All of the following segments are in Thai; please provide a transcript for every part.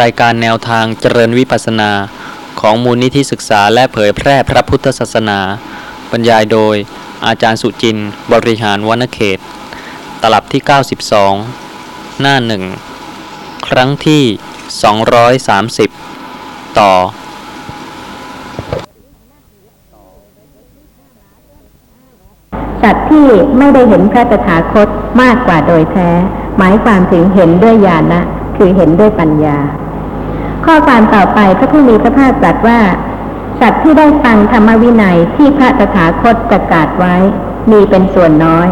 รายการแนวทางเจริญวิปัสนา ของมูลนิธิศึกษาและเผยแพร่พระพุทธศาสนา บรรยายโดยอาจารย์สุจินต์บริหารวณเขต ตลับที่ 92 หน้าหนึ่งครั้งที่ 230 ต่อ สัตว์ที่ไม่ได้เห็นพระตถาคตมากกว่าโดยแท้ หมายความถึงเห็นด้วยญาณะคือเห็นด้วยปัญญา ข้อความต่อไปพระผู้มีพระภาคตรัสว่า สัตว์ที่ได้ฟังธรรมวินัยที่พระตถาคตประกาศไว้ มีเป็นส่วนน้อย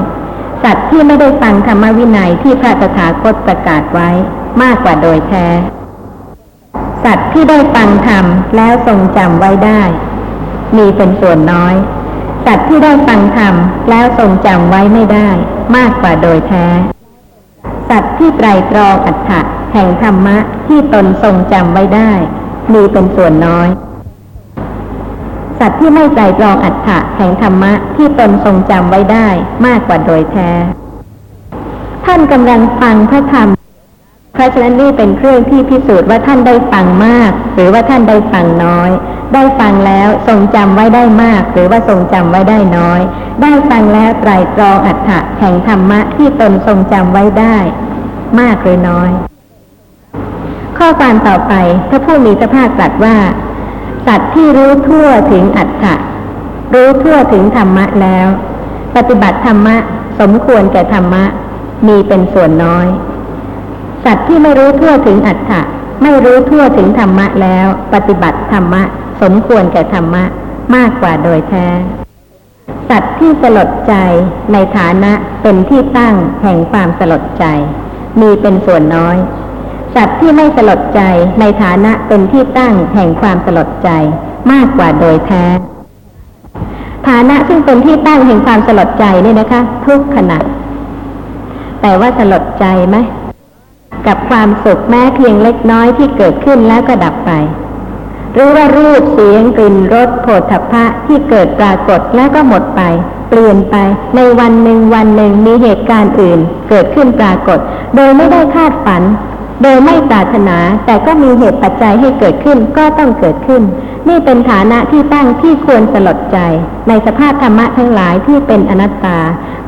สัตว์ที่ไม่ได้ฟังธรรมวินัยที่พระตถาคตประกาศไว้ มากกว่าโดยแท้ สัตว์ที่ได้ฟังธรรมแล้วทรงจำไว้ได้ มีเป็นส่วนน้อย สัตว์ที่ได้ฟังธรรมแล้วทรงจำไว้ไม่ได้ มากกว่าโดยแท้ สัตว์ที่ไตรตรองอัฏฐะ แห่งธรรมะที่ตนทรงจำไว้ได้ มีเป็นส่วนน้อย สัตว์ที่ไม่ไตรองอัฏฐะแห่งธรรมะที่ตนทรงจำไว้ได้มากกว่าโดยแท้ ท่านกำลังฟังพระธรรมเพราะฉะนั้นนี่เป็นเครื่องที่พิสูจน์ว่าท่านได้ฟังมาก หรือว่าท่านได้ฟังน้อย ได้ฟังแล้วทรงจำไว้ได้มาก หรือว่าทรงจำไว้ได้น้อย ได้ฟังแล้วไตรตรองอัฏฐะแห่งธรรมะที่ตนทรงจำไว้ได้ มากหรือน้อย ข้อความต่อไปพระผู้มีพระภาคตรัสว่า สัตว์ที่รู้ทั่วถึงอัฏฐะรู้ทั่วถึงธรรมะแล้ว ปฏิบัติธรรมะสมควรแก่ธรรมะ มีเป็นส่วนน้อย สัตว์ที่ไม่รู้ทั่วถึงอัฏฐะไม่รู้ทั่วถึงธรรมะแล้ว ปฏิบัติธรรมะ สมควรแก่ธรรมะ มากกว่าโดยแท้ สัตว์ที่สลดใจในฐานะเป็นที่ตั้งแห่งความสลดใจ มีเป็นส่วนน้อย สัตว์ที่ไม่สลดใจในฐานะเป็นที่ตั้งแห่งความสลดใจมากกว่าโดยแท้ ฐานะซึ่งเป็นที่ตั้งแห่งความสลดใจนี่นะคะ ทุกขณะ แต่ว่าสลดใจไหมกับความสุขแม้เพียงเล็กน้อยที่เกิดขึ้นแล้วก็ดับไปหรือว่ารูปเสียงกลิ่นรสโผฏฐัพพะที่เกิดปรากฏแล้วก็หมดไป เปลี่ยนไปในวันหนึ่งวันหนึ่งมีเหตุการณ์อื่น เกิดขึ้นปรากฏ โดยไม่ได้คาดฝัน โดยไม่ปรารถนาแต่ก็มีเหตุปัจจัยให้เกิดขึ้นก็ต้องเกิดขึ้น นี่เป็นฐานะที่ตั้งที่ควรสลดใจ ในสภาพธรรมะทั้งหลายที่เป็นอนัตตา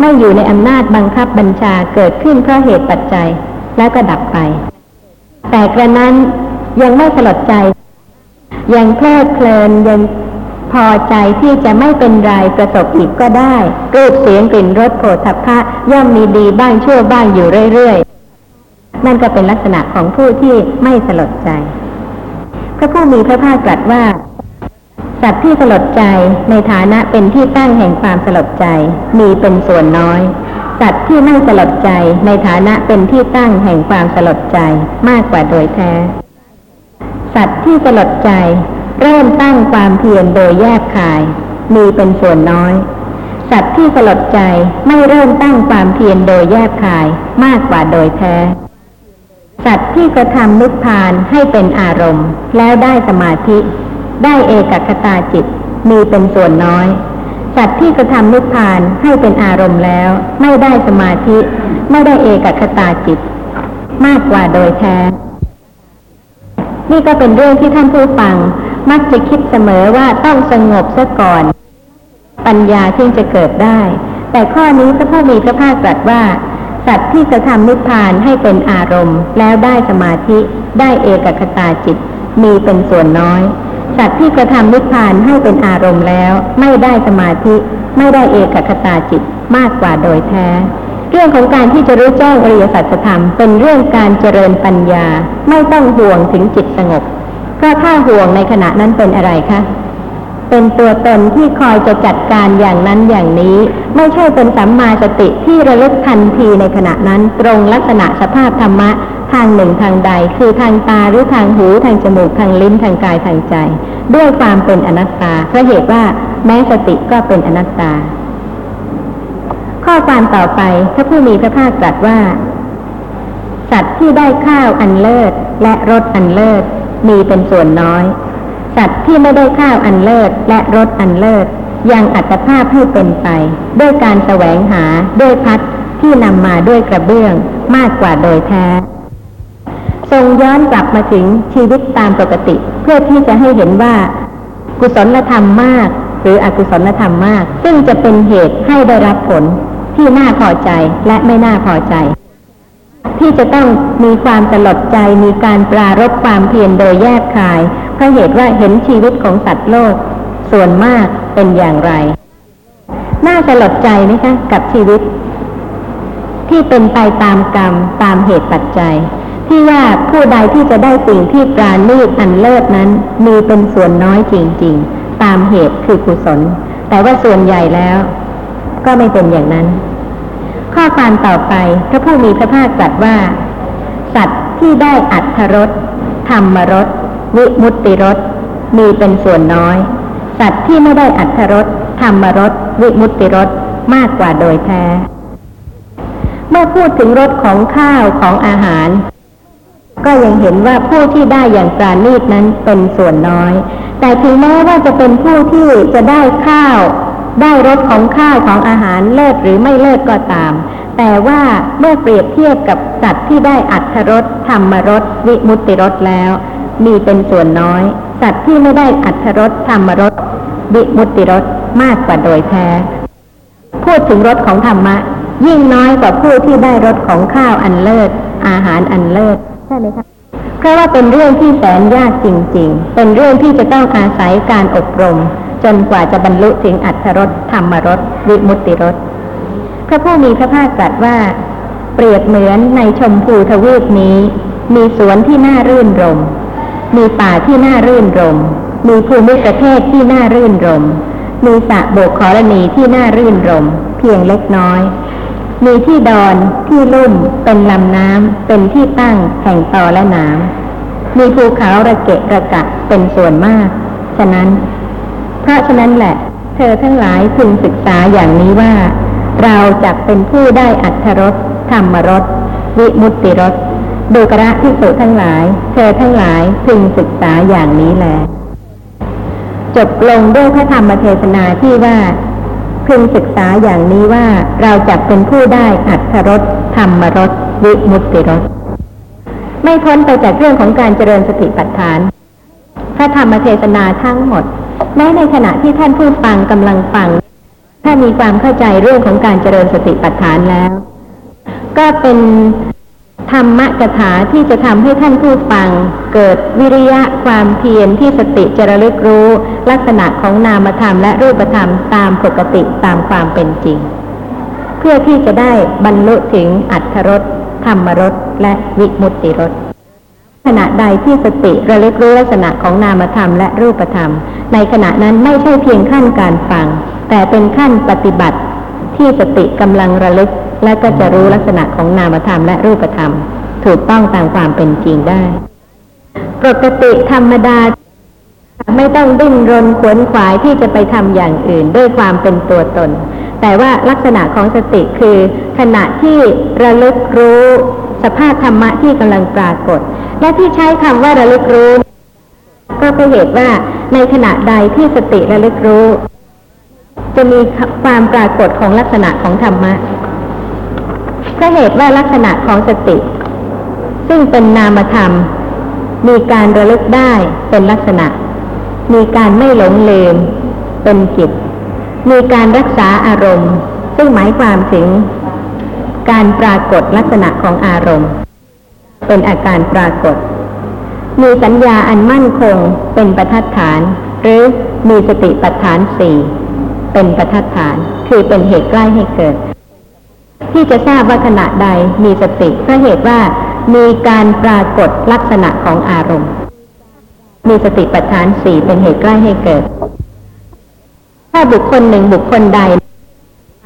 ไม่อยู่ในอำนาจบังคับบัญชาเกิดขึ้นเพราะเหตุปัจจัยแล้วก็ดับไป แต่กระนั้นยังไม่สลดใจ ยังเพลิดเพลินยังพอใจที่จะไม่เป็นไรประสบอีกก็ได้รูปเสียงกลิ่นรสโผฏฐัพพะย่อมมีดีบ้างชั่วบ้างอยู่เรื่อย นั่นก็เป็นลักษณะของผู้ที่ไม่สลดใจ พระผู้มีพระภาคตรัสว่าสัตว์ที่สลดใจในฐานะเป็นที่ตั้งแห่งความสลดใจมีเป็นส่วนน้อย สัตว์ที่ไม่สลดใจในฐานะเป็นที่ตั้งแห่งความสลดใจมากกว่าโดยแท้ สัตว์ที่สลดใจเริ่มตั้งความเพียรโดยแยกคาย มีเป็นส่วนน้อย สัตว์ที่สลดใจไม่เริ่มตั้งความเพียรโดยแยกคายมากกว่าโดยแท้ สัตว์ที่กระทำนิพพานให้เป็นอารมณ์ แล้วได้สมาธิ ได้เอกคตาจิต มีเป็นส่วนน้อย สัตว์ที่กระทำนิพพานให้เป็นอารมณ์แล้ว ไม่ได้สมาธิ ไม่ได้เอกคตาจิต มากกว่าโดยแท้ นี่ก็เป็นเรื่องที่ท่านผู้ฟัง มักจะคิดเสมอว่าต้องสงบซะก่อน ปัญญาจึงจะเกิดได้ แต่ข้อนี้พระผู้มีพระภาคตรัสว่า สัตว์ที่จะทำนิพพานให้เป็นอารมณ์ แล้วได้สมาธิได้เอกคตาจิต มีเป็นส่วนน้อย สัตว์ที่กระทำนิพพานให้เป็นอารมณ์แล้ว ไม่ได้สมาธิ ไม่ได้เอกคตาจิตมากกว่าโดยแท้ เรื่องของการที่จะรู้แจ้งอริยสัจธรรมเป็นเรื่องการเจริญปัญญา ไม่ต้องห่วงถึงจิตสงบเพราะถ้าห่วงในขณะนั้นเป็นอะไรคะ เป็นตัวตนที่คอยจะจัดการอย่างนั้นอย่างนี้ ไม่ใช่เป็นสัมมาสติที่ระลึกทันทีในขณะนั้นตรงลักษณะสภาพธรรมะทางหนึ่งทางใด คือทางตาหรือทางหูทางจมูกทางลิ้นทางกายทางใจ ด้วยความเป็นอนัตตาเพราะเหตุว่าแม้สติก็เป็นอนัตตา ข้อความต่อไปพระผู้มีพระภาคตรัสว่า สัตว์ที่ได้ข้าวอันเลิศและรสอันเลิศมีเป็นส่วนน้อย สัตว์ที่ไม่ได้ข้าวอันเลิศและรสอันเลิศยังอัตภาพให้เป็นไป ด้วยการแสวงหาด้วยพัดที่นำมาด้วยกระเบื้องมากกว่าโดยแท้ ทรงย้อนกลับมาถึงชีวิตตามปกติ เพื่อที่จะให้เห็นว่า กุศลธรรมมาก หรืออกุศลธรรมมาก ซึ่งจะเป็นเหตุให้ได้รับผลที่น่าพอใจและไม่น่าพอใจ ที่จะต้องมีความตลดใจมีการปรารบความเพียรโดยแยกคาย พราะเหตุว่าเห็นชีวิตของสัตว์โลก ส่วนมากเป็นอย่างไร น่าสลดใจไหมคะ กับชีวิต ที่เป็นไปตามกรรมตามเหตุปัจจัย ที่ว่าผู้ใดที่จะได้สิ่งที่ปราณีตอันเลิศนั้น มีเป็นส่วนน้อยจริง ๆ ตามเหตุคือกุศล แต่ว่าส่วนใหญ่แล้ว ก็ไม่เป็นอย่างนั้น ข้อความต่อไปพระผู้มีพระภาคตรัสว่า สัตว์ที่ได้อัตถรสธรรมรส วิมุตติรสมีเป็นส่วนน้อย สัตว์ที่ไม่ได้อัตรสธรรมรสวิมุตติรสมากกว่าโดยแท้ เมื่อพูดถึงรสของข้าวของอาหาร ก็ยังเห็นว่าผู้ที่ได้อย่างปราณีตนั้นเป็นส่วนน้อย แต่ถึงแม้ว่าจะเป็นผู้ที่จะได้ข้าว ได้รสของข้าวของอาหารเลิศหรือไม่เลิศก็ตาม แต่ว่าเมื่อเปรียบเทียบกับสัตว์ที่ได้อัตรสธรรมรสวิมุตติรสแล้ว มีเป็นส่วนน้อย สัตว์ที่ไม่ได้อัตถรสธรรมรสวิมุตติรสมากกว่าโดยแท้ พูดถึงรสของธรรมะ ยิ่งน้อยกว่าผู้ที่ได้รสของข้าวอันเลิศ อาหารอันเลิศใช่ไหมคะเพราะว่าเป็นเรื่องที่แสนยากจริง ๆ เป็นเรื่องที่จะต้องอาศัยการอบรม จนกว่าจะบรรลุถึงอัตถรสธรรมรสวิมุตติรสพระผู้มีพระภาคตรัสว่าเปรียบเหมือนในชมพูทวีปนี้ มีสวนที่น่ารื่นรม มีป่าที่น่ารื่นรม มีภูมิประเทศที่น่ารื่นรม มีสระโบกขรณีที่น่ารื่นรม เพียงเล็กน้อย มีที่ดอนที่ลุ่ม เป็นลำน้ำเป็นที่ตั้งแห่งตอและน้ำมีภูเขาระเกะระกะเป็นส่วนมาก ฉะนั้น เพราะฉะนั้นแหละ เธอทั้งหลายพึงศึกษาอย่างนี้ว่า เราจะเป็นผู้ได้อัตถรสธรรมรสวิมุตติรส ดูกระที่สุทั้งหลาย เธอทั้งหลายพึงศึกษาอย่างนี้แล จบลงด้วยพระธรรมเทศนาที่ว่า พึงศึกษาอย่างนี้ว่าเราจะเป็นผู้ได้อัตถรสธรรมรสวิมุตติรสไม่พ้นไปจากเรื่องของการเจริญสติปัฏฐาน พระธรรมเทศนาทั้งหมด แม้ในขณะที่ท่านผู้ฟังกำลังฟัง ถ้ามีความเข้าใจเรื่องของการเจริญสติปัฏฐานแล้ว ก็เป็น ธรรมกถาที่จะทำให้ท่านผู้ฟัง เกิดวิริยะความเพียรที่สติจะระลึกรู้ ลักษณะของนามธรรมและรูปธรรมตามปกติตามความเป็นจริง เพื่อที่จะได้บรรลุถึงอัตถรสธรรมรสและวิมุตติรสขณะใดที่สติระลึกรู้ลักษณะของนามธรรมและรูปธรรม ในขณะนั้นไม่ใช่เพียงขั้นการฟัง แต่เป็นขั้นปฏิบัติที่สติกำลังระลึก และก็จะรู้ลักษณะของนามธรรมและรูปธรรม ถูกต้องตามความเป็นจริงได้ ปกติธรรมดา ไม่ต้องดิ้นรนขวนขวายที่จะไปทำอย่างอื่นด้วยความเป็นตัวตน แต่ว่าลักษณะของสติคือ ขณะที่ระลึกรู้สภาพธรรมะที่กำลังปรากฏ และที่ใช้คำว่าระลึกรู้ ก็เป็นเหตุว่าในขณะใดที่สติระลึกรู้ จะมีความปรากฏของลักษณะของธรรมะ ก็เหตุว่าลักษณะของสติ ซึ่งเป็นนามธรรม มีการระลึกได้เป็นลักษณะ มีการไม่หลงลืม เป็นจิต มีการรักษาอารมณ์ ซึ่งหมายความถึง การปรากฏลักษณะของอารมณ์ เป็นอาการปรากฏ มีสัญญาอันมั่นคงเป็นประทัดฐาน หรือมีสติปัฏฐานสี่เป็นประทัดฐาน คือเป็นเหตุใกล้ให้เกิด ที่จะทราบว่าขณะใดมีสติเพราะเหตุว่ามีการปรากฏลักษณะของอารมณ์ มีสติปัฏฐานสี่เป็นเหตุใกล้ให้เกิด ถ้าบุคคลหนึ่งบุคคลใด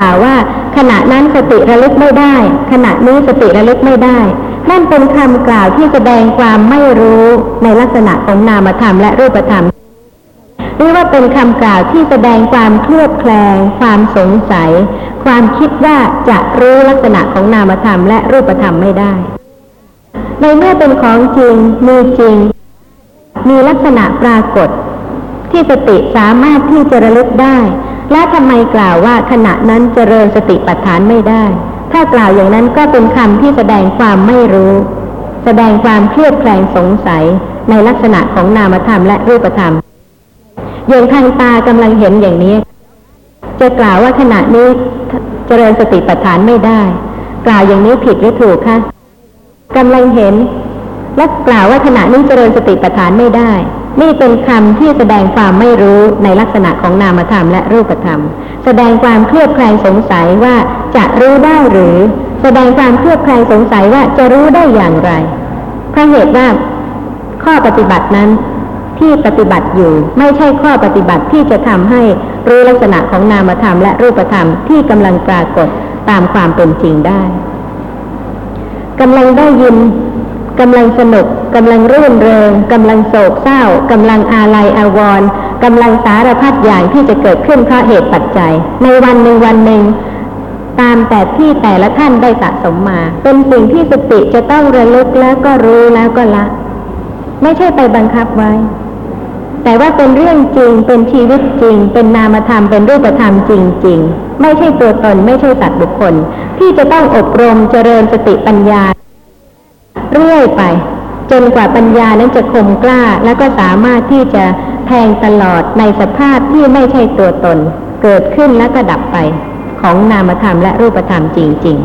กล่าวว่า ขณะนั้นสติระลึกไม่ได้ ขณะนี้สติระลึกไม่ได้ นั่นเป็นคำกล่าวที่แสดงความไม่รู้ในลักษณะของนามธรรมและรูปธรรม หรือว่าเป็นคำกล่าวที่แสดงความเคลือบแคลง ความสงสัย ความคิดว่าจะรู้ลักษณะของนามธรรมและรูปธรรมไม่ได้ ในเมื่อเป็นของจริงมีจริง มีลักษณะปรากฏ ที่สติสามารถที่จะระลึกได้ และทำไมกล่าวว่าขณะนั้นเจริญสติปัฏฐานไม่ได้ ถ้ากล่าวอย่างนั้นก็เป็นคำที่แสดงความไม่รู้ แสดงความเครียดแคลงสงสัยในลักษณะของนามธรรมและรูปธรรม อย่างทางตากำลังเห็นอย่างนี้ จะกล่าวว่าขณะนี้เจริญสติปัฏฐานไม่ได้ กล่าวอย่างนี้ผิดหรือถูกคะกำลังเห็น และกล่าวว่าขณะนี้เจริญสติปัฏฐานไม่ได้ นี่เป็นคำที่แสดงความไม่รู้ในลักษณะของนามธรรมและรูปธรรม แสดงความเครียดแคลงสงสัยว่าจะรู้ได้หรือ แสดงความเครียดแคลงสงสัยว่าจะรู้ได้อย่างไรเพราะเหตุว่าข้อปฏิบัตินั้น ที่ปฏิบัติอยู่ ไม่ใช่ข้อปฏิบัติที่จะทำให้รู้ลักษณะของนามธรรมและรูปธรรมที่กำลังปรากฏตามความเป็นจริงได้กำลังได้ยินกำลังสนุกกำลังรื่นเริงกำลังโศกเศร้ากำลังอาลัยอาวรณ์กำลังสารพัดอย่างที่จะเกิดขึ้นเพราะเหตุปัจจัย ในวันหนึ่งวันหนึ่ง ตามแต่ที่แต่ละท่านได้สะสมมา เป็นสิ่งที่สติจะต้องระลึกแล้วก็รู้แล้วก็ละ ไม่ใช่ไปบังคับไว้ แต่ว่าเป็นเรื่องจริง เป็นชีวิตจริง เป็นนามธรรม เป็นรูปธรรมจริง ๆ ไม่ใช่ตัวตน ไม่ใช่สัตว์บุคคล ที่จะต้องอบรมเจริญสติปัญญา เรื่อยไป จนกว่าปัญญานั้นจะคมกล้า แล้วก็สามารถที่จะแทงตลอดในสภาพที่ไม่ใช่ตัวตน เกิดขึ้นแล้วก็ดับไป ของนามธรรมและรูปธรรมจริง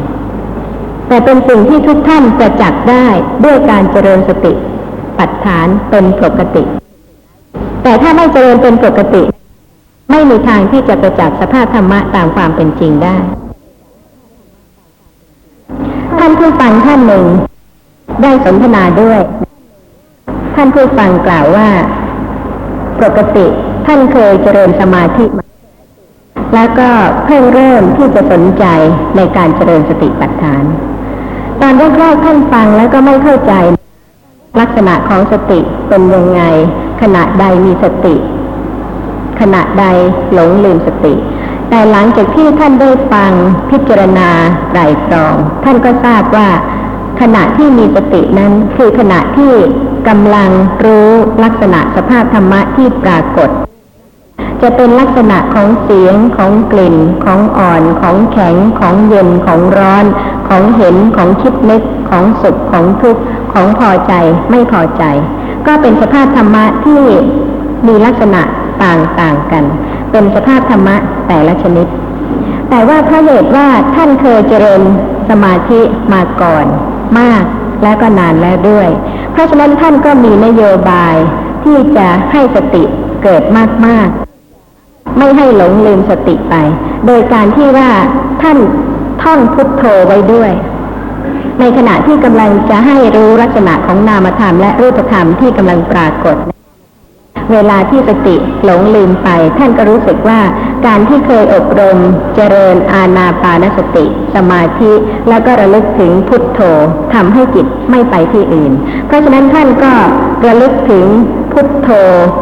ๆ แต่เป็นสิ่งที่ทุกท่านจะจักได้ด้วยการเจริญสติ ปัฏฐานเป็นปกติ แต่ถ้าไม่เจริญเป็นปกติ ไม่มีทางที่จะประจักษ์สภาพธรรมะตามความเป็นจริงได้ ท่านผู้ฟังท่านหนึ่ง ได้สนทนาด้วย ท่านผู้ฟังกล่าวว่า ปกติท่านเคยเจริญสมาธิมาแล้วก็เพิ่งเริ่มที่จะสนใจในการเจริญสติปัฏฐาน ตอนแรกๆท่านฟังแล้วก็ไม่เข้าใจ ลักษณะของสติเป็นยังไง ขณะใดมีสติ ขณะใดหลงลืมสติ แต่หลังจากที่ท่านได้ฟังพิจารณาไตรตรอง ท่านก็ทราบว่า ขณะที่มีสตินั้นคือขณะที่กำลังรู้ลักษณะสภาพธรรมะที่ปรากฏ จะเป็นลักษณะของเสียงของกลิ่น ของอ่อน ของแข็ง ของเย็นของร้อน ของเห็นของคิดนึกของสุขของทุกข์ของพอใจไม่พอใจ ก็เป็นสภาพธรรมะที่มีลักษณะต่างๆกัน เป็นสภาพธรรมะแต่ละชนิด แต่ว่าพราะเหตุว่าท่านเคยเจริญสมาธิมาก่อนมากและก็นานแล้วด้วย เพราะฉะนั้นท่านก็มีนโยบายที่จะให้สติเกิดมากๆ ไม่ให้หลงลืมสติไป โดยการที่ว่าท่านท่องพุทโธไว้ด้วย ในขณะที่กำลังจะให้รู้ลักษณะของนามธรรมและรูปธรรมที่กำลังปรากฏ เวลาที่สติหลงลืมไป ท่านก็รู้สึกว่าการที่เคยอบรมเจริญอาณาปานสติ สมาธิ แล้วก็ระลึกถึงพุทโธทำให้จิตไม่ไปที่อื่น เพราะฉะนั้นท่านก็ระลึกถึงพุทโธ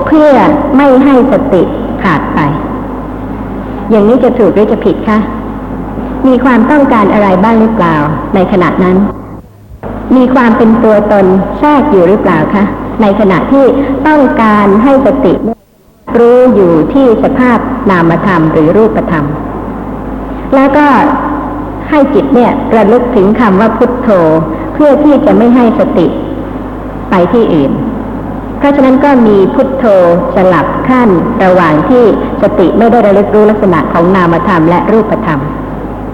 เพื่อไม่ให้สติขาดไป อย่างนี้จะถูกหรือจะผิดคะ มีความต้องการอะไรบ้างหรือเปล่า ในขณะนั้น มีความเป็นตัวตนแทรกอยู่หรือเปล่าคะ ในขณะที่ต้องการให้สติรู้อยู่ที่สภาพนามธรรมหรือรูปธรรม แล้วก็ให้จิตเนี่ยระลึกถึงคำว่าพุทโธ เพื่อที่จะไม่ให้สติไปที่อื่น เพราะฉะนั้นก็มีพุทโธสลับขั้นระหว่างที่สติไม่ได้ระลึกรู้ลักษณะของนามธรรมและรูปธรรม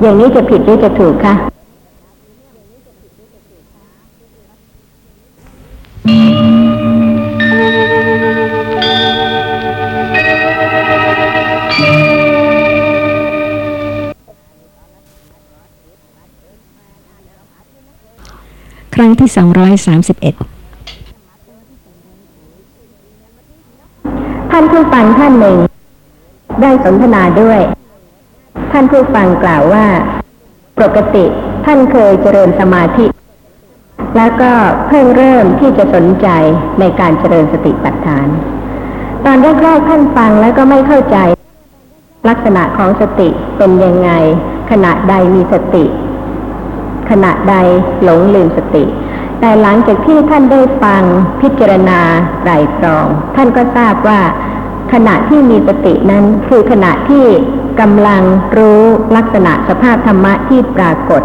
อย่างนี้จะผิดหรือจะถูกคะครั้งที่สองร้อยสามสิบเอ็ดท่านผู้ฟังท่านหนึ่งได้สนทนาด้วย ท่านผู้ฟังกล่าวว่า ปกติท่านเคยเจริญสมาธิ แล้วก็เพิ่งเริ่มที่จะสนใจในการเจริญสติปัฏฐาน ตอนแรกๆท่านฟังแล้วก็ไม่เข้าใจ ลักษณะของสติเป็นยังไง ขณะใดมีสติ ขณะใดหลงลืมสติ แต่หลังจากที่ท่านได้ฟังพิจารณาไตรตรอง ท่านก็ทราบว่าขณะที่มีสตินั้นคือขณะที่ กำลังรู้ลักษณะสภาพธรรมะที่ปรากฏ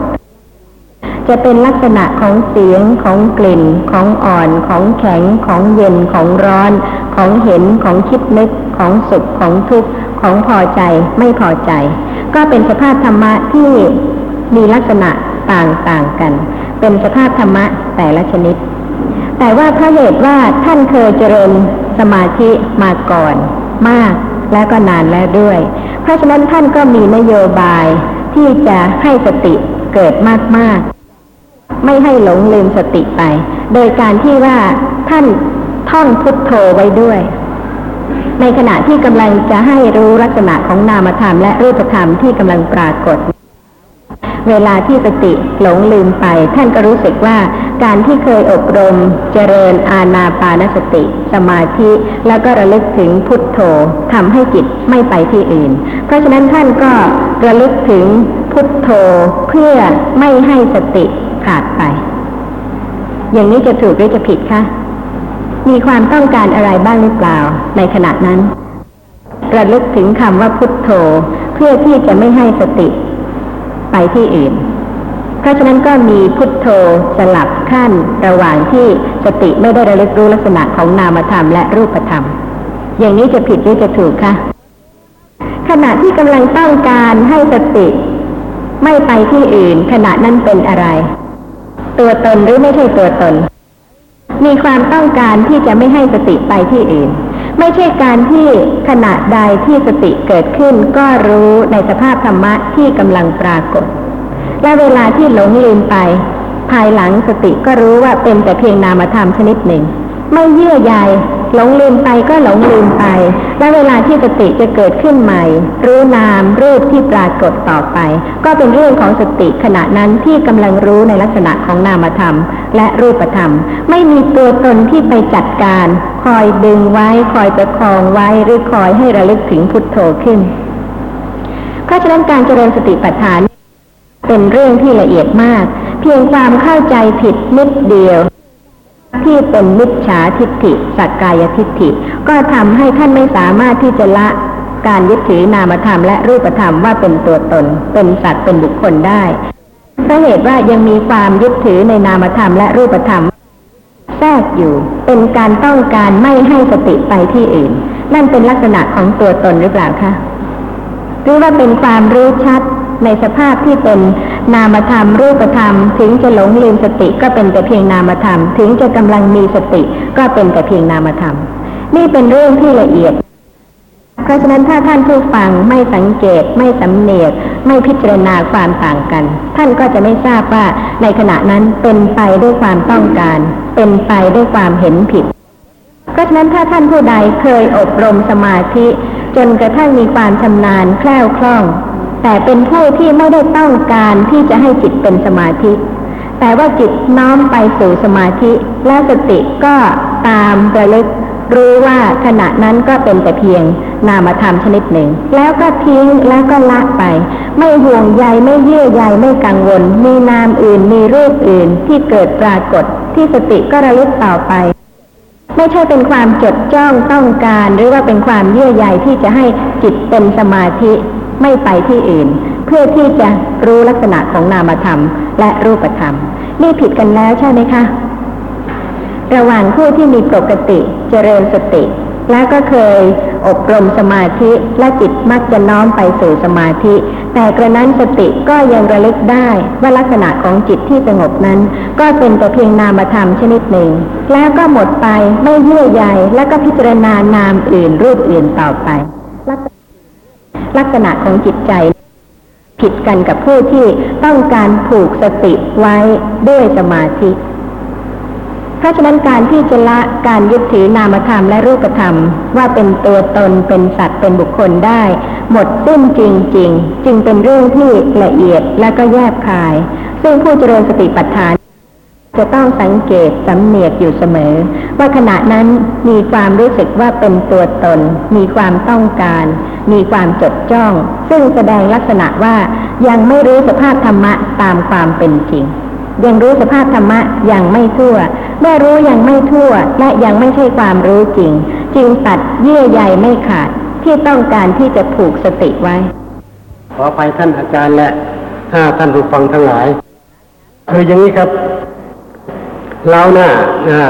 จะเป็นลักษณะของเสียงของกลิ่น ของอ่อนของแข็ง ของเย็นของร้อน ของเห็นของคิดนึก ของสุขของทุกข์ของพอใจไม่พอใจ ก็เป็นสภาพธรรมะที่มีลักษณะต่างๆกัน เป็นสภาพธรรมะแต่ละชนิด แต่ว่าพระเหตุว่าท่านเคยเจริญสมาธิมาก่อนมากแล้วก็นานแล้วด้วย เพราะฉะนั้นท่านก็มีนโยบายที่จะให้สติเกิดมาก ๆ ไม่ให้หลงลืมสติไป โดยการที่ว่าท่านท่องพุทโธไว้ด้วย ในขณะที่กำลังจะให้รู้ลักษณะของนามธรรมและรูปธรรมที่กำลังปรากฏ เวลาที่สติหลงลืมไป ท่านก็รู้สึกว่า การที่เคยอบรมเจริญอาณาปานสติ สมาธิแล้วก็ระลึกถึงพุทโธทำให้จิตไม่ไปที่อื่น เพราะฉะนั้นท่านก็ระลึกถึงพุทโธเพื่อไม่ให้สติขาดไป อย่างนี้จะถูกหรือจะผิดคะมีความต้องการอะไรบ้างหรือเปล่า ในขณะนั้น ระลึกถึงคำว่าพุทโธ เพื่อที่จะไม่ให้สติไปที่อื่น เพราะฉะนั้นก็มีพุทโธสลับขั้นระหว่างที่สติไม่ได้ระลึกรู้ลักษณะของนามธรรมและรูปธรรม อย่างนี้จะผิดหรือจะถูกคะขณะที่กำลังต้องการให้สติไม่ไปที่อื่น ขณะนั้นเป็นอะไร ตัวตนหรือไม่ใช่ตัวตน มีความต้องการที่จะไม่ให้สติไปที่อื่น ไม่ใช่การที่ขณะใดที่สติเกิดขึ้น ก็รู้ในสภาพธรรมะที่กำลังปรากฏ และเวลาที่หลงลืมไป ภายหลังสติก็รู้ว่าเป็นแต่เพียงนามธรรมชนิดหนึ่ง ไม่เยื่อใยหลงลืมไปก็หลงลืมไป และเวลาที่สติจะเกิดขึ้นใหม่ รู้นามรูปที่ปรากฏต่อไป ก็เป็นเรื่องของสติขณะนั้นที่กำลังรู้ในลักษณะของนามธรรม และรูปธรรม ไม่มีตัวตนที่ไปจัดการ คอยดึงไว้ คอยประคองไว้หรือคอยให้ระลึกถึงพุทโธขึ้น เพราะฉะนั้นการเจริญสติปัฏฐาน เป็นเรื่องที่ละเอียดมาก เพียงความเข้าใจผิดนิดเดียว ที่เป็นมิจฉาทิฏฐิสักกายทิฏฐิ ก็ทำให้ท่านไม่สามารถที่จะละการยึดถือนามธรรมและรูปธรรมว่าเป็นตัวตน เป็นสัตว์เป็นบุคคลได้เพราะเหตุว่ายังมีความยึดถือในนามธรรมและรูปธรรม แทรกอยู่ เป็นการต้องการไม่ให้สติไปที่อื่น นั่นเป็นลักษณะของตัวตนหรือเปล่าคะหรือว่าเป็นความรู้ชัด ในสภาพที่เป็นนามธรรม รูปธรรม ถึงจะหลงลืมสติก็เป็นแต่เพียงนามธรรม ถึงจะกำลังมีสติก็เป็นแต่เพียงนามธรรม นี่เป็นเรื่องที่ละเอียด เพราะฉะนั้นถ้าท่านผู้ฟังไม่สังเกตไม่สำเนียกไม่พิจารณาความต่างกัน ท่านก็จะไม่ทราบว่าในขณะนั้นเป็นไปด้วยความต้องการ เป็นไปด้วยความเห็นผิด เพราะฉะนั้นถ้าท่านผู้ใดเคยอบรมสมาธิ จนกระทั่งมีความชำนาญแคล่วคล่อง แต่เป็นผู้ที่ไม่ได้ต้องการที่จะให้จิตเป็นสมาธิ แต่ว่าจิตน้อมไปสู่สมาธิและสติก็ตามระลึกรู้ว่าขณะนั้นก็เป็นแต่เพียงนามธรรมชนิดหนึ่ง แล้วก็ทิ้งแล้วก็ละไป ไม่ห่วงใยไม่เยื่อใยไม่กังวล มีนามอื่นมีรูปอื่นที่เกิดปรากฏที่สติก็ระลึกต่อไป ไม่ใช่เป็นความจดจ้องต้องการ หรือว่าเป็นความเยื่อใยที่จะให้จิตเป็นสมาธิ ไม่ไปที่อื่น เพื่อที่จะรู้ลักษณะของนามธรรม และรูปธรรม นี่ผิดกันแล้วใช่ไหมคะ ระหว่างผู้ที่มีปกติเจริญสติ แล้วก็เคยอบรมสมาธิและจิตมักจะน้อมไปสู่สมาธิ แต่กระนั้นสติก็ยังระลึกได้ว่าลักษณะของจิตที่สงบนั้น ก็เป็นแต่เพียงนามธรรมชนิดหนึ่ง แล้วก็หมดไปไม่เยื่อใยแล้วก็พิจารณานามอื่นรูปอื่นต่อไปลักษณะ ลักษณะของจิตใจ ผิดกันกับผู้ที่ต้องการผูกสติไว้ด้วยสมาธิ เพราะฉะนั้นการที่จะละการยึดถือนามธรรมและรูปธรรม ว่าเป็นตัวตนเป็นสัตว์เป็นบุคคลได้ หมดสิ้นจริงๆจึงเป็นเรื่องที่ละเอียดและก็แยบคาย ซึ่งผู้เจริญสติปัฏฐาน จะต้องสังเกตสำเนียกอยู่เสมอ ว่าขณะนั้นมีความรู้สึกว่าเป็นตัวตน มีความต้องการ มีความจดจ้อง ซึ่งแสดงลักษณะว่ายังไม่รู้สภาพธรรมะตามความเป็นจริง ยังรู้สภาพธรรมะยังไม่ทั่ว เมื่อรู้ยังไม่ทั่วและยังไม่ใช่ความรู้จริง จึงตัดเยื่อใยไม่ขาดที่ต้องการที่จะผูกสติไว้ ขออภัยท่านอาจารย์และถ้าท่านผู้ฟังทั้งหลายคืออย่างนี้ครับ เรานะ่ะอ่า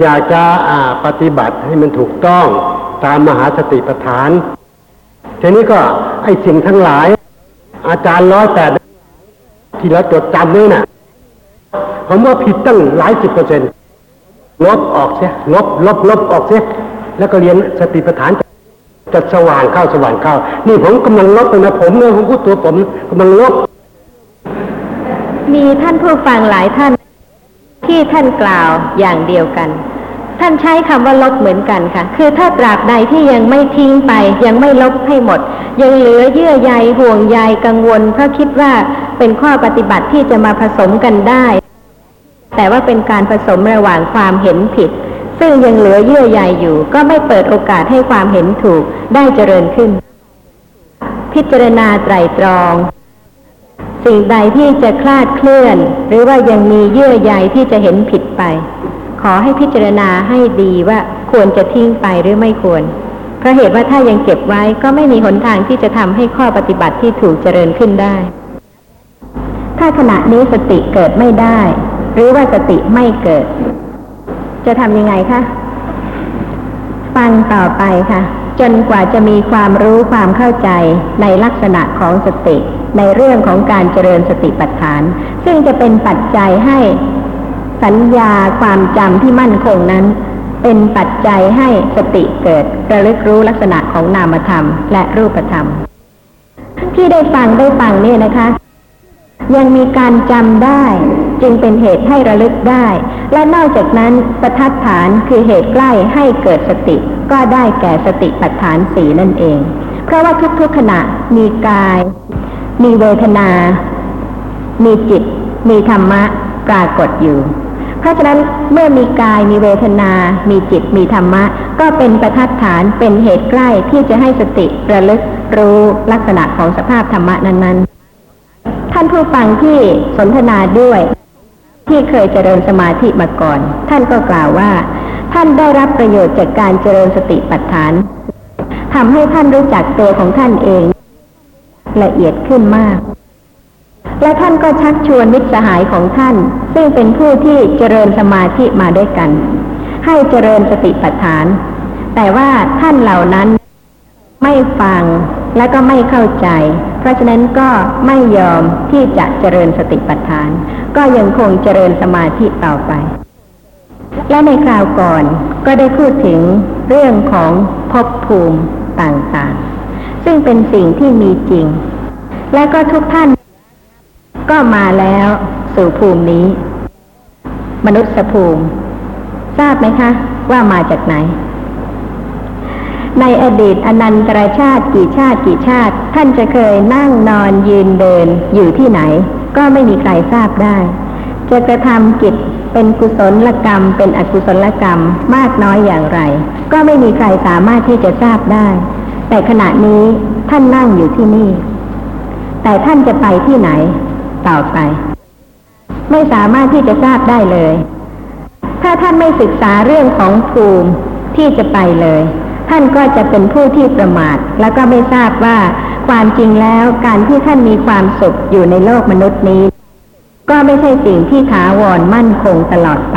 อยากจะปฏิบัติให้มันถูกต้องตามมหาสติปัฏฐาน ทีนี้ก็ไอ้สิ่งทั้งหลาย อาจารย์ร้อยแปดที่เราจดจำนี่น่ะผมว่าผิดตั้งหลายสิบเปอร์เซ็นต์ลบออกเสียลบลบลบออกเสียแล้วก็เรียนสติปัฏฐานจะสว่างเข้าสว่างเข้า นี่ผมกำลังลบเลยนะผมเนี่ยผมพูดตัวผมกำลังลบ มีท่านผู้ฟังหลายท่าน ที่ท่านกล่าวอย่างเดียวกัน ท่านใช้คำว่าลบเหมือนกันค่ะ คือถ้าตราบใดที่ยังไม่ทิ้งไป ยังไม่ลบให้หมด ยังเหลือเยื่อใยห่วงใยกังวล เพราะคิดว่าเป็นข้อปฏิบัติที่จะมาผสมกันได้ แต่ว่าเป็นการผสมระหว่างความเห็นผิด ซึ่งยังเหลือเยื่อใยอยู่ ก็ไม่เปิดโอกาสให้ความเห็นถูกได้เจริญขึ้น พิจารณาไตรตรอง สิ่งใดที่จะคลาดเคลื่อน หรือว่ายังมีเยื่อใยที่จะเห็นผิดไป ขอให้พิจารณาให้ดีว่าควรจะทิ้งไปหรือไม่ควร เพราะเหตุว่าถ้ายังเก็บไว้ก็ไม่มีหนทางที่จะทำให้ข้อปฏิบัติที่ถูกเจริญขึ้นได้ ถ้าขณะนี้สติเกิดไม่ได้ หรือว่าสติไม่เกิด จะทำยังไงคะฟังต่อไปค่ะ จนกว่าจะมีความรู้ความเข้าใจในลักษณะของสติ ในเรื่องของการเจริญสติปัฏฐาน ซึ่งจะเป็นปัจจัยให้สัญญาความจำที่มั่นคงนั้น เป็นปัจจัยให้สติเกิดระลึกรู้ลักษณะของนามธรรม และรูปธรรม ที่ได้ฟังได้ฟังเนี่ยนะคะ ยังมีการจำได้จึงเป็นเหตุให้ระลึกได้ และนอกจากนั้นประทัดฐานคือเหตุใกล้ให้เกิดสติ ก็ได้แก่สติปัฏฐานสีนั่นเอง เพราะว่าทุกๆขณะมีกาย มีเวทนา มีจิต มีธรรมะปรากฏอยู่ เพราะฉะนั้นเมื่อมีกายมีเวทนา มีจิต มีธรรมะ ก็เป็นประทัดฐานเป็นเหตุใกล้ที่จะให้สติระลึกรู้ลักษณะของสภาพธรรมะนั้นๆ ท่านผู้ฟังที่สนทนาด้วย ที่เคยเจริญสมาธิมาก่อน ท่านก็กล่าวว่า ท่านได้รับประโยชน์จากการเจริญสติปัฏฐานทำให้ท่านรู้จักตัวของท่านเอง ละเอียดขึ้นมาก และท่านก็ชักชวนมิตรสหายของท่าน ซึ่งเป็นผู้ที่เจริญสมาธิมาด้วยกัน ให้เจริญสติปัฏฐาน แต่ว่าท่านเหล่านั้นไม่ฟังและก็ไม่เข้าใจ เพราะฉะนั้นก็ไม่ยอมที่จะเจริญสติปัฏฐาน ก็ยังคงเจริญสมาธิต่อไป และในคราวก่อนก็ได้พูดถึงเรื่องของภพภูมิต่างๆ ซึ่งเป็นสิ่งที่มีจริง และก็ทุกท่าน ก็มาแล้วสู่ภูมินี้ มนุษย์ภูมิ ทราบไหมคะ ว่ามาจากไหน ในอดีตอนันตรชาติกี่ชาติกี่ชาติ ท่านจะเคยนั่งนอนยืนเดินอยู่ที่ไหน ก็ไม่มีใครทราบได้ จะกระทำกิจเป็นกุศลกรรม เป็นอกุศลกรรมมากน้อยอย่างไร ก็ไม่มีใครสามารถที่จะทราบได้ แต่ขณะนี้ท่านนั่งอยู่ที่นี่ แต่ท่านจะไปที่ไหน ต่อไป ไม่สามารถที่จะทราบได้เลย ถ้าท่านไม่ศึกษาเรื่องของภูมิที่จะไปเลย ท่านก็จะเป็นผู้ที่ประมาท แล้วก็ไม่ทราบว่าความจริงแล้วการที่ท่านมีความสุขอยู่ในโลกมนุษย์นี้ ก็ไม่ใช่สิ่งที่ถาวรมั่นคงตลอดไป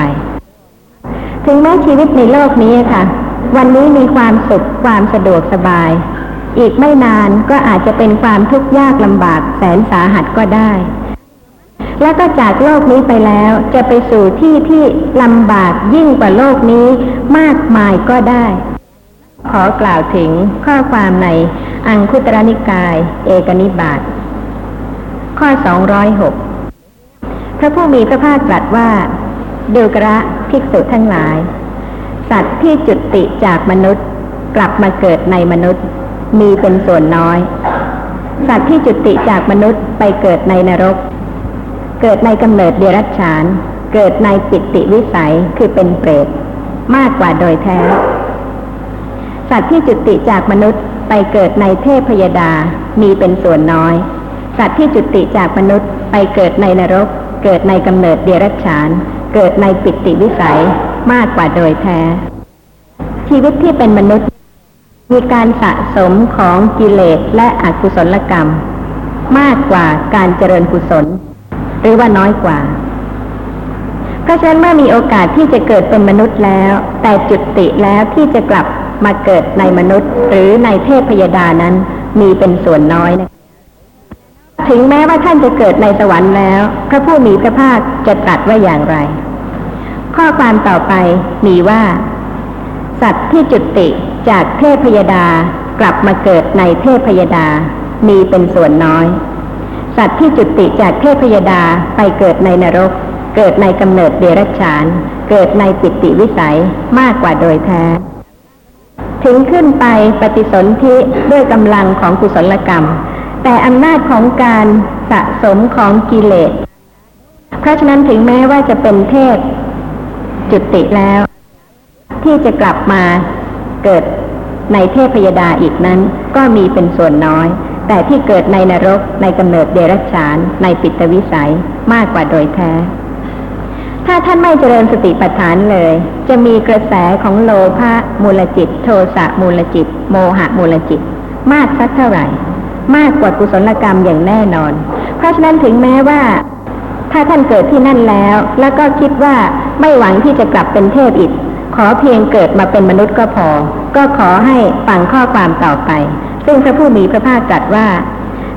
ถึงแม้ชีวิตในโลกนี้ค่ะ วันนี้มีความสุขความสะดวกสบาย อีกไม่นานก็อาจจะเป็นความทุกข์ยากลำบากแสนสาหัสก็ได้ แล้วก็จากโลกนี้ไปแล้วจะไปสู่ที่ที่ลำบากยิ่งกว่าโลกนี้มากมายก็ได้ ขอกล่าวถึงข้อความในอังคุตรนิกาย เอกนิบาตข้อ 206 พระผู้มีพระภาคตรัสว่าดูกระภิกษุทั้งหลาย สัตว์ที่จุติจากมนุษย์กลับมาเกิดในมนุษย์ มีเป็นส่วนน้อย สัตว์ที่จุติจากมนุษย์ไปเกิดในนรก เกิดในกำเนิดเดรัจฉาน เกิดในปิติวิสัยคือเป็นเปรตมากกว่าโดยแท้ สัตว์ที่จุติจากมนุษย์ไปเกิดในเทพพยดา มีเป็นส่วนน้อย สัตว์ที่จุติจากมนุษย์ไปเกิดในนรก เกิดในกำเนิดเดรัจฉาน เกิดในปิติวิสัย มากกว่าโดยแท้ ชีวิตที่เป็นมนุษย์ มีการสะสมของกิเลสและอกุศลกรรม มากกว่าการเจริญกุศล หรือว่าน้อยกว่า เพราะฉะนั้นเมื่อมีโอกาสที่จะเกิดเป็นมนุษย์แล้ว แต่จุติแล้วที่จะกลับมาเกิดในมนุษย์ หรือในเทพพยดานั้นมีเป็นส่วนน้อยนะถึงแม้ว่าท่านจะเกิดในสวรรค์แล้ว พระผู้มีพระภาคจะตรัสว่าอย่างไร ข้อความต่อไปมีว่า สัตว์ที่จุติจากเทพพยดากลับมาเกิดในเทพพยดา มีเป็นส่วนน้อย สัตว์ที่จุติจากเทพพยดาไปเกิดในนรก เกิดในกำเนิดเดรัจฉาน เกิดในปิติวิสัยมากกว่าโดยแท้ ถึงขึ้นไปปฏิสนธิด้วยกำลังของกุศลกรรม แต่อำนาจของการสะสมของกิเลส เพราะฉะนั้นถึงแม้ว่าจะเป็นเทพ จุติแล้ว ที่จะกลับมาเกิดในเทพยดาอีกนั้น ก็มีเป็นส่วนน้อย แต่ที่เกิดในนรกในกำเนิดเดรัจฉาน ในปิตวิสัยมากกว่าโดยแท้ ถ้าท่านไม่เจริญสติปัฏฐานเลย จะมีกระแสของโลภะมูลจิต โทสะมูลจิต โมหะมูลจิต มากสักเท่าไหร่ มากกว่ากุศลกรรมอย่างแน่นอน เพราะฉะนั้นถึงแม้ว่า ถ้าท่านเกิดที่นั่นแล้ว แล้วก็คิดว่า ไม่หวังที่จะกลับเป็นเทพอีก ขอเพียงเกิดมาเป็นมนุษย์ก็พอ ก็ขอให้ฟังข้อความต่อไป ซึ่งพระผู้มีพระภาคตรัสว่า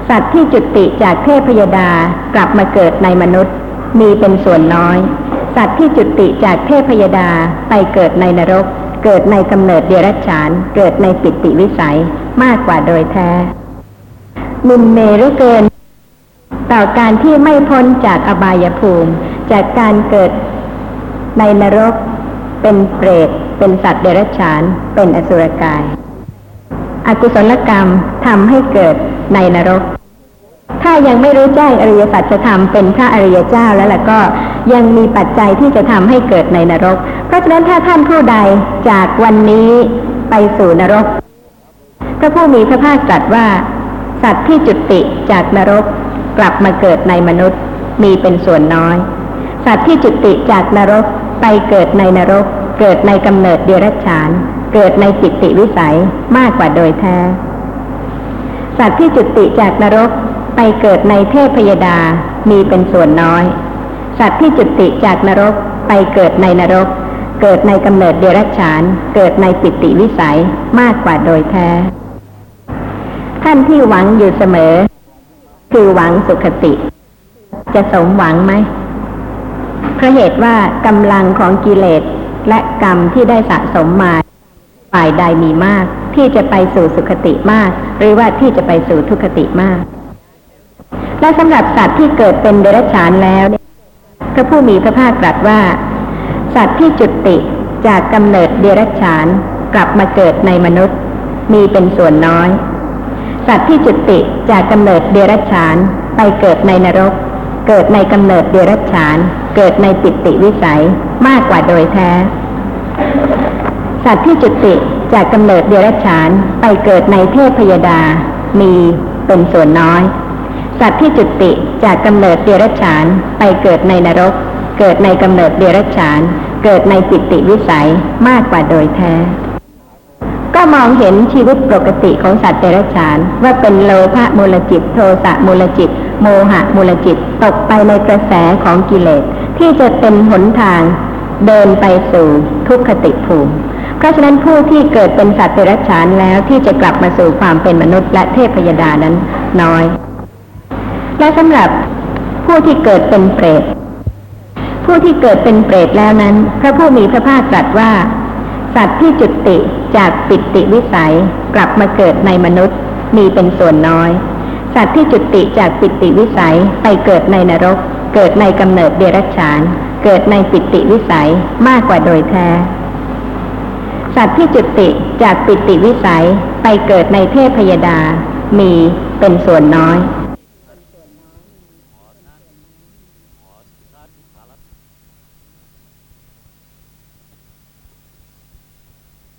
สัตว์ที่จุติจากเทพพยดากลับมาเกิดในมนุษย์ มีเป็นส่วนน้อย สัตว์ที่จุติจากเทพพยดาไปเกิดในนรก เกิดในกำเนิดเดรัจฉาน เกิดในปิติวิสัยมากกว่าโดยแท้มุนเมรือเกินต่อการที่ไม่พ้นจากอบายภูมิ จากการเกิด ในนรก เป็นเปรต เป็นสัตว์เดรัจฉาน เป็นอสุรกาย อกุศลกรรมทำให้เกิดในนรก ถ้ายังไม่รู้แจ้งอริยสัจธรรมเป็นพระอริยเจ้าแล้วล่ะก็ยังมีปัจจัยที่จะทำให้เกิดในนรก เพราะฉะนั้นถ้าท่านผู้ใดจากวันนี้ไปสู่นรก พระผู้มีพระภาคตรัสว่า สัตว์ที่จุติจากนรกกลับมาเกิดในมนุษย์มีเป็นส่วนน้อย สัตว์ที่จุติจากนรก ไปเกิดในนรก เกิดในกำเนิดเดรัจฉาน เกิดในจิตติวิสัยมากกว่าโดยแท้ สัตว์ที่จุติจากนรกไปเกิดในเทพยดามีเป็นส่วนน้อย สัตว์ที่จุติจากนรกไปเกิดในนรก เกิดในกำเนิดเดรัจฉาน เกิดในปิติวิสัยมากกว่าโดยแท้ ท่านที่หวังอยู่เสมอ คือหวังสุขติ จะสมหวังไหม เพราะเหตุว่ากำลังของกิเลสและกรรมที่ได้สะสมมาฝ่ายใดมีมาก ที่จะไปสู่สุขติมาก หรือว่าที่จะไปสู่ทุกขติมาก และสำหรับสัตว์ที่เกิดเป็นเดรัจฉานแล้วเนี่ยพระผู้มีพระภาคตรัสว่า สัตว์ที่จุติจากกำเนิดเดรัจฉานกลับมาเกิดในมนุษย์ มีเป็นส่วนน้อย สัตว์ที่จุติจากกำเนิดเดรัจฉานไปเกิดในนรก เกิดในกำเนิดเดรัจฉาน เกิดในปิติวิสัยมากกว่าโดยแท้ สัตว์ที่จุติจากกำเนิดเดรัจฉานไปเกิดในเทพพยดา มีเป็นส่วนน้อย สัตว์ที่จุติจากกำเนิดเดรัจฉานไปเกิดในนรก เกิดในกำเนิดเดรัจฉาน เกิดในปิติวิสัยมากกว่าโดยแท้ ก็มองเห็นชีวิตปกติของสัตว์เดรัจฉานว่าเป็นโลภะมูลจิต โทสะมูลจิต โมหะมูลจิตตกไปในกระแสของกิเลส ที่จะเป็นหนทางเดินไปสู่ทุกขติภูมิ เพราะฉะนั้นผู้ที่เกิดเป็นสัตว์เดรัจฉานแล้วที่จะกลับมาสู่ความเป็นมนุษย์และเทพยดานั้นน้อย และสำหรับผู้ที่เกิดเป็นเปรตผู้ที่เกิดเป็นเปรตแล้วนั้น พระผู้มีพระภาคตรัสว่า สัตว์ที่จุติจากปิติวิสัยกลับมาเกิดในมนุษย์มีเป็นส่วนน้อย สัตว์ที่จุติจากปิติวิสัยไปเกิดในนรก เกิดในกำเนิดเดรัจฉาน เกิดในปิติวิสัยมากกว่าโดยแท้ สัตว์ที่จุติจากปิติวิสัยไปเกิดในเทพพยดา มีเป็นส่วนน้อย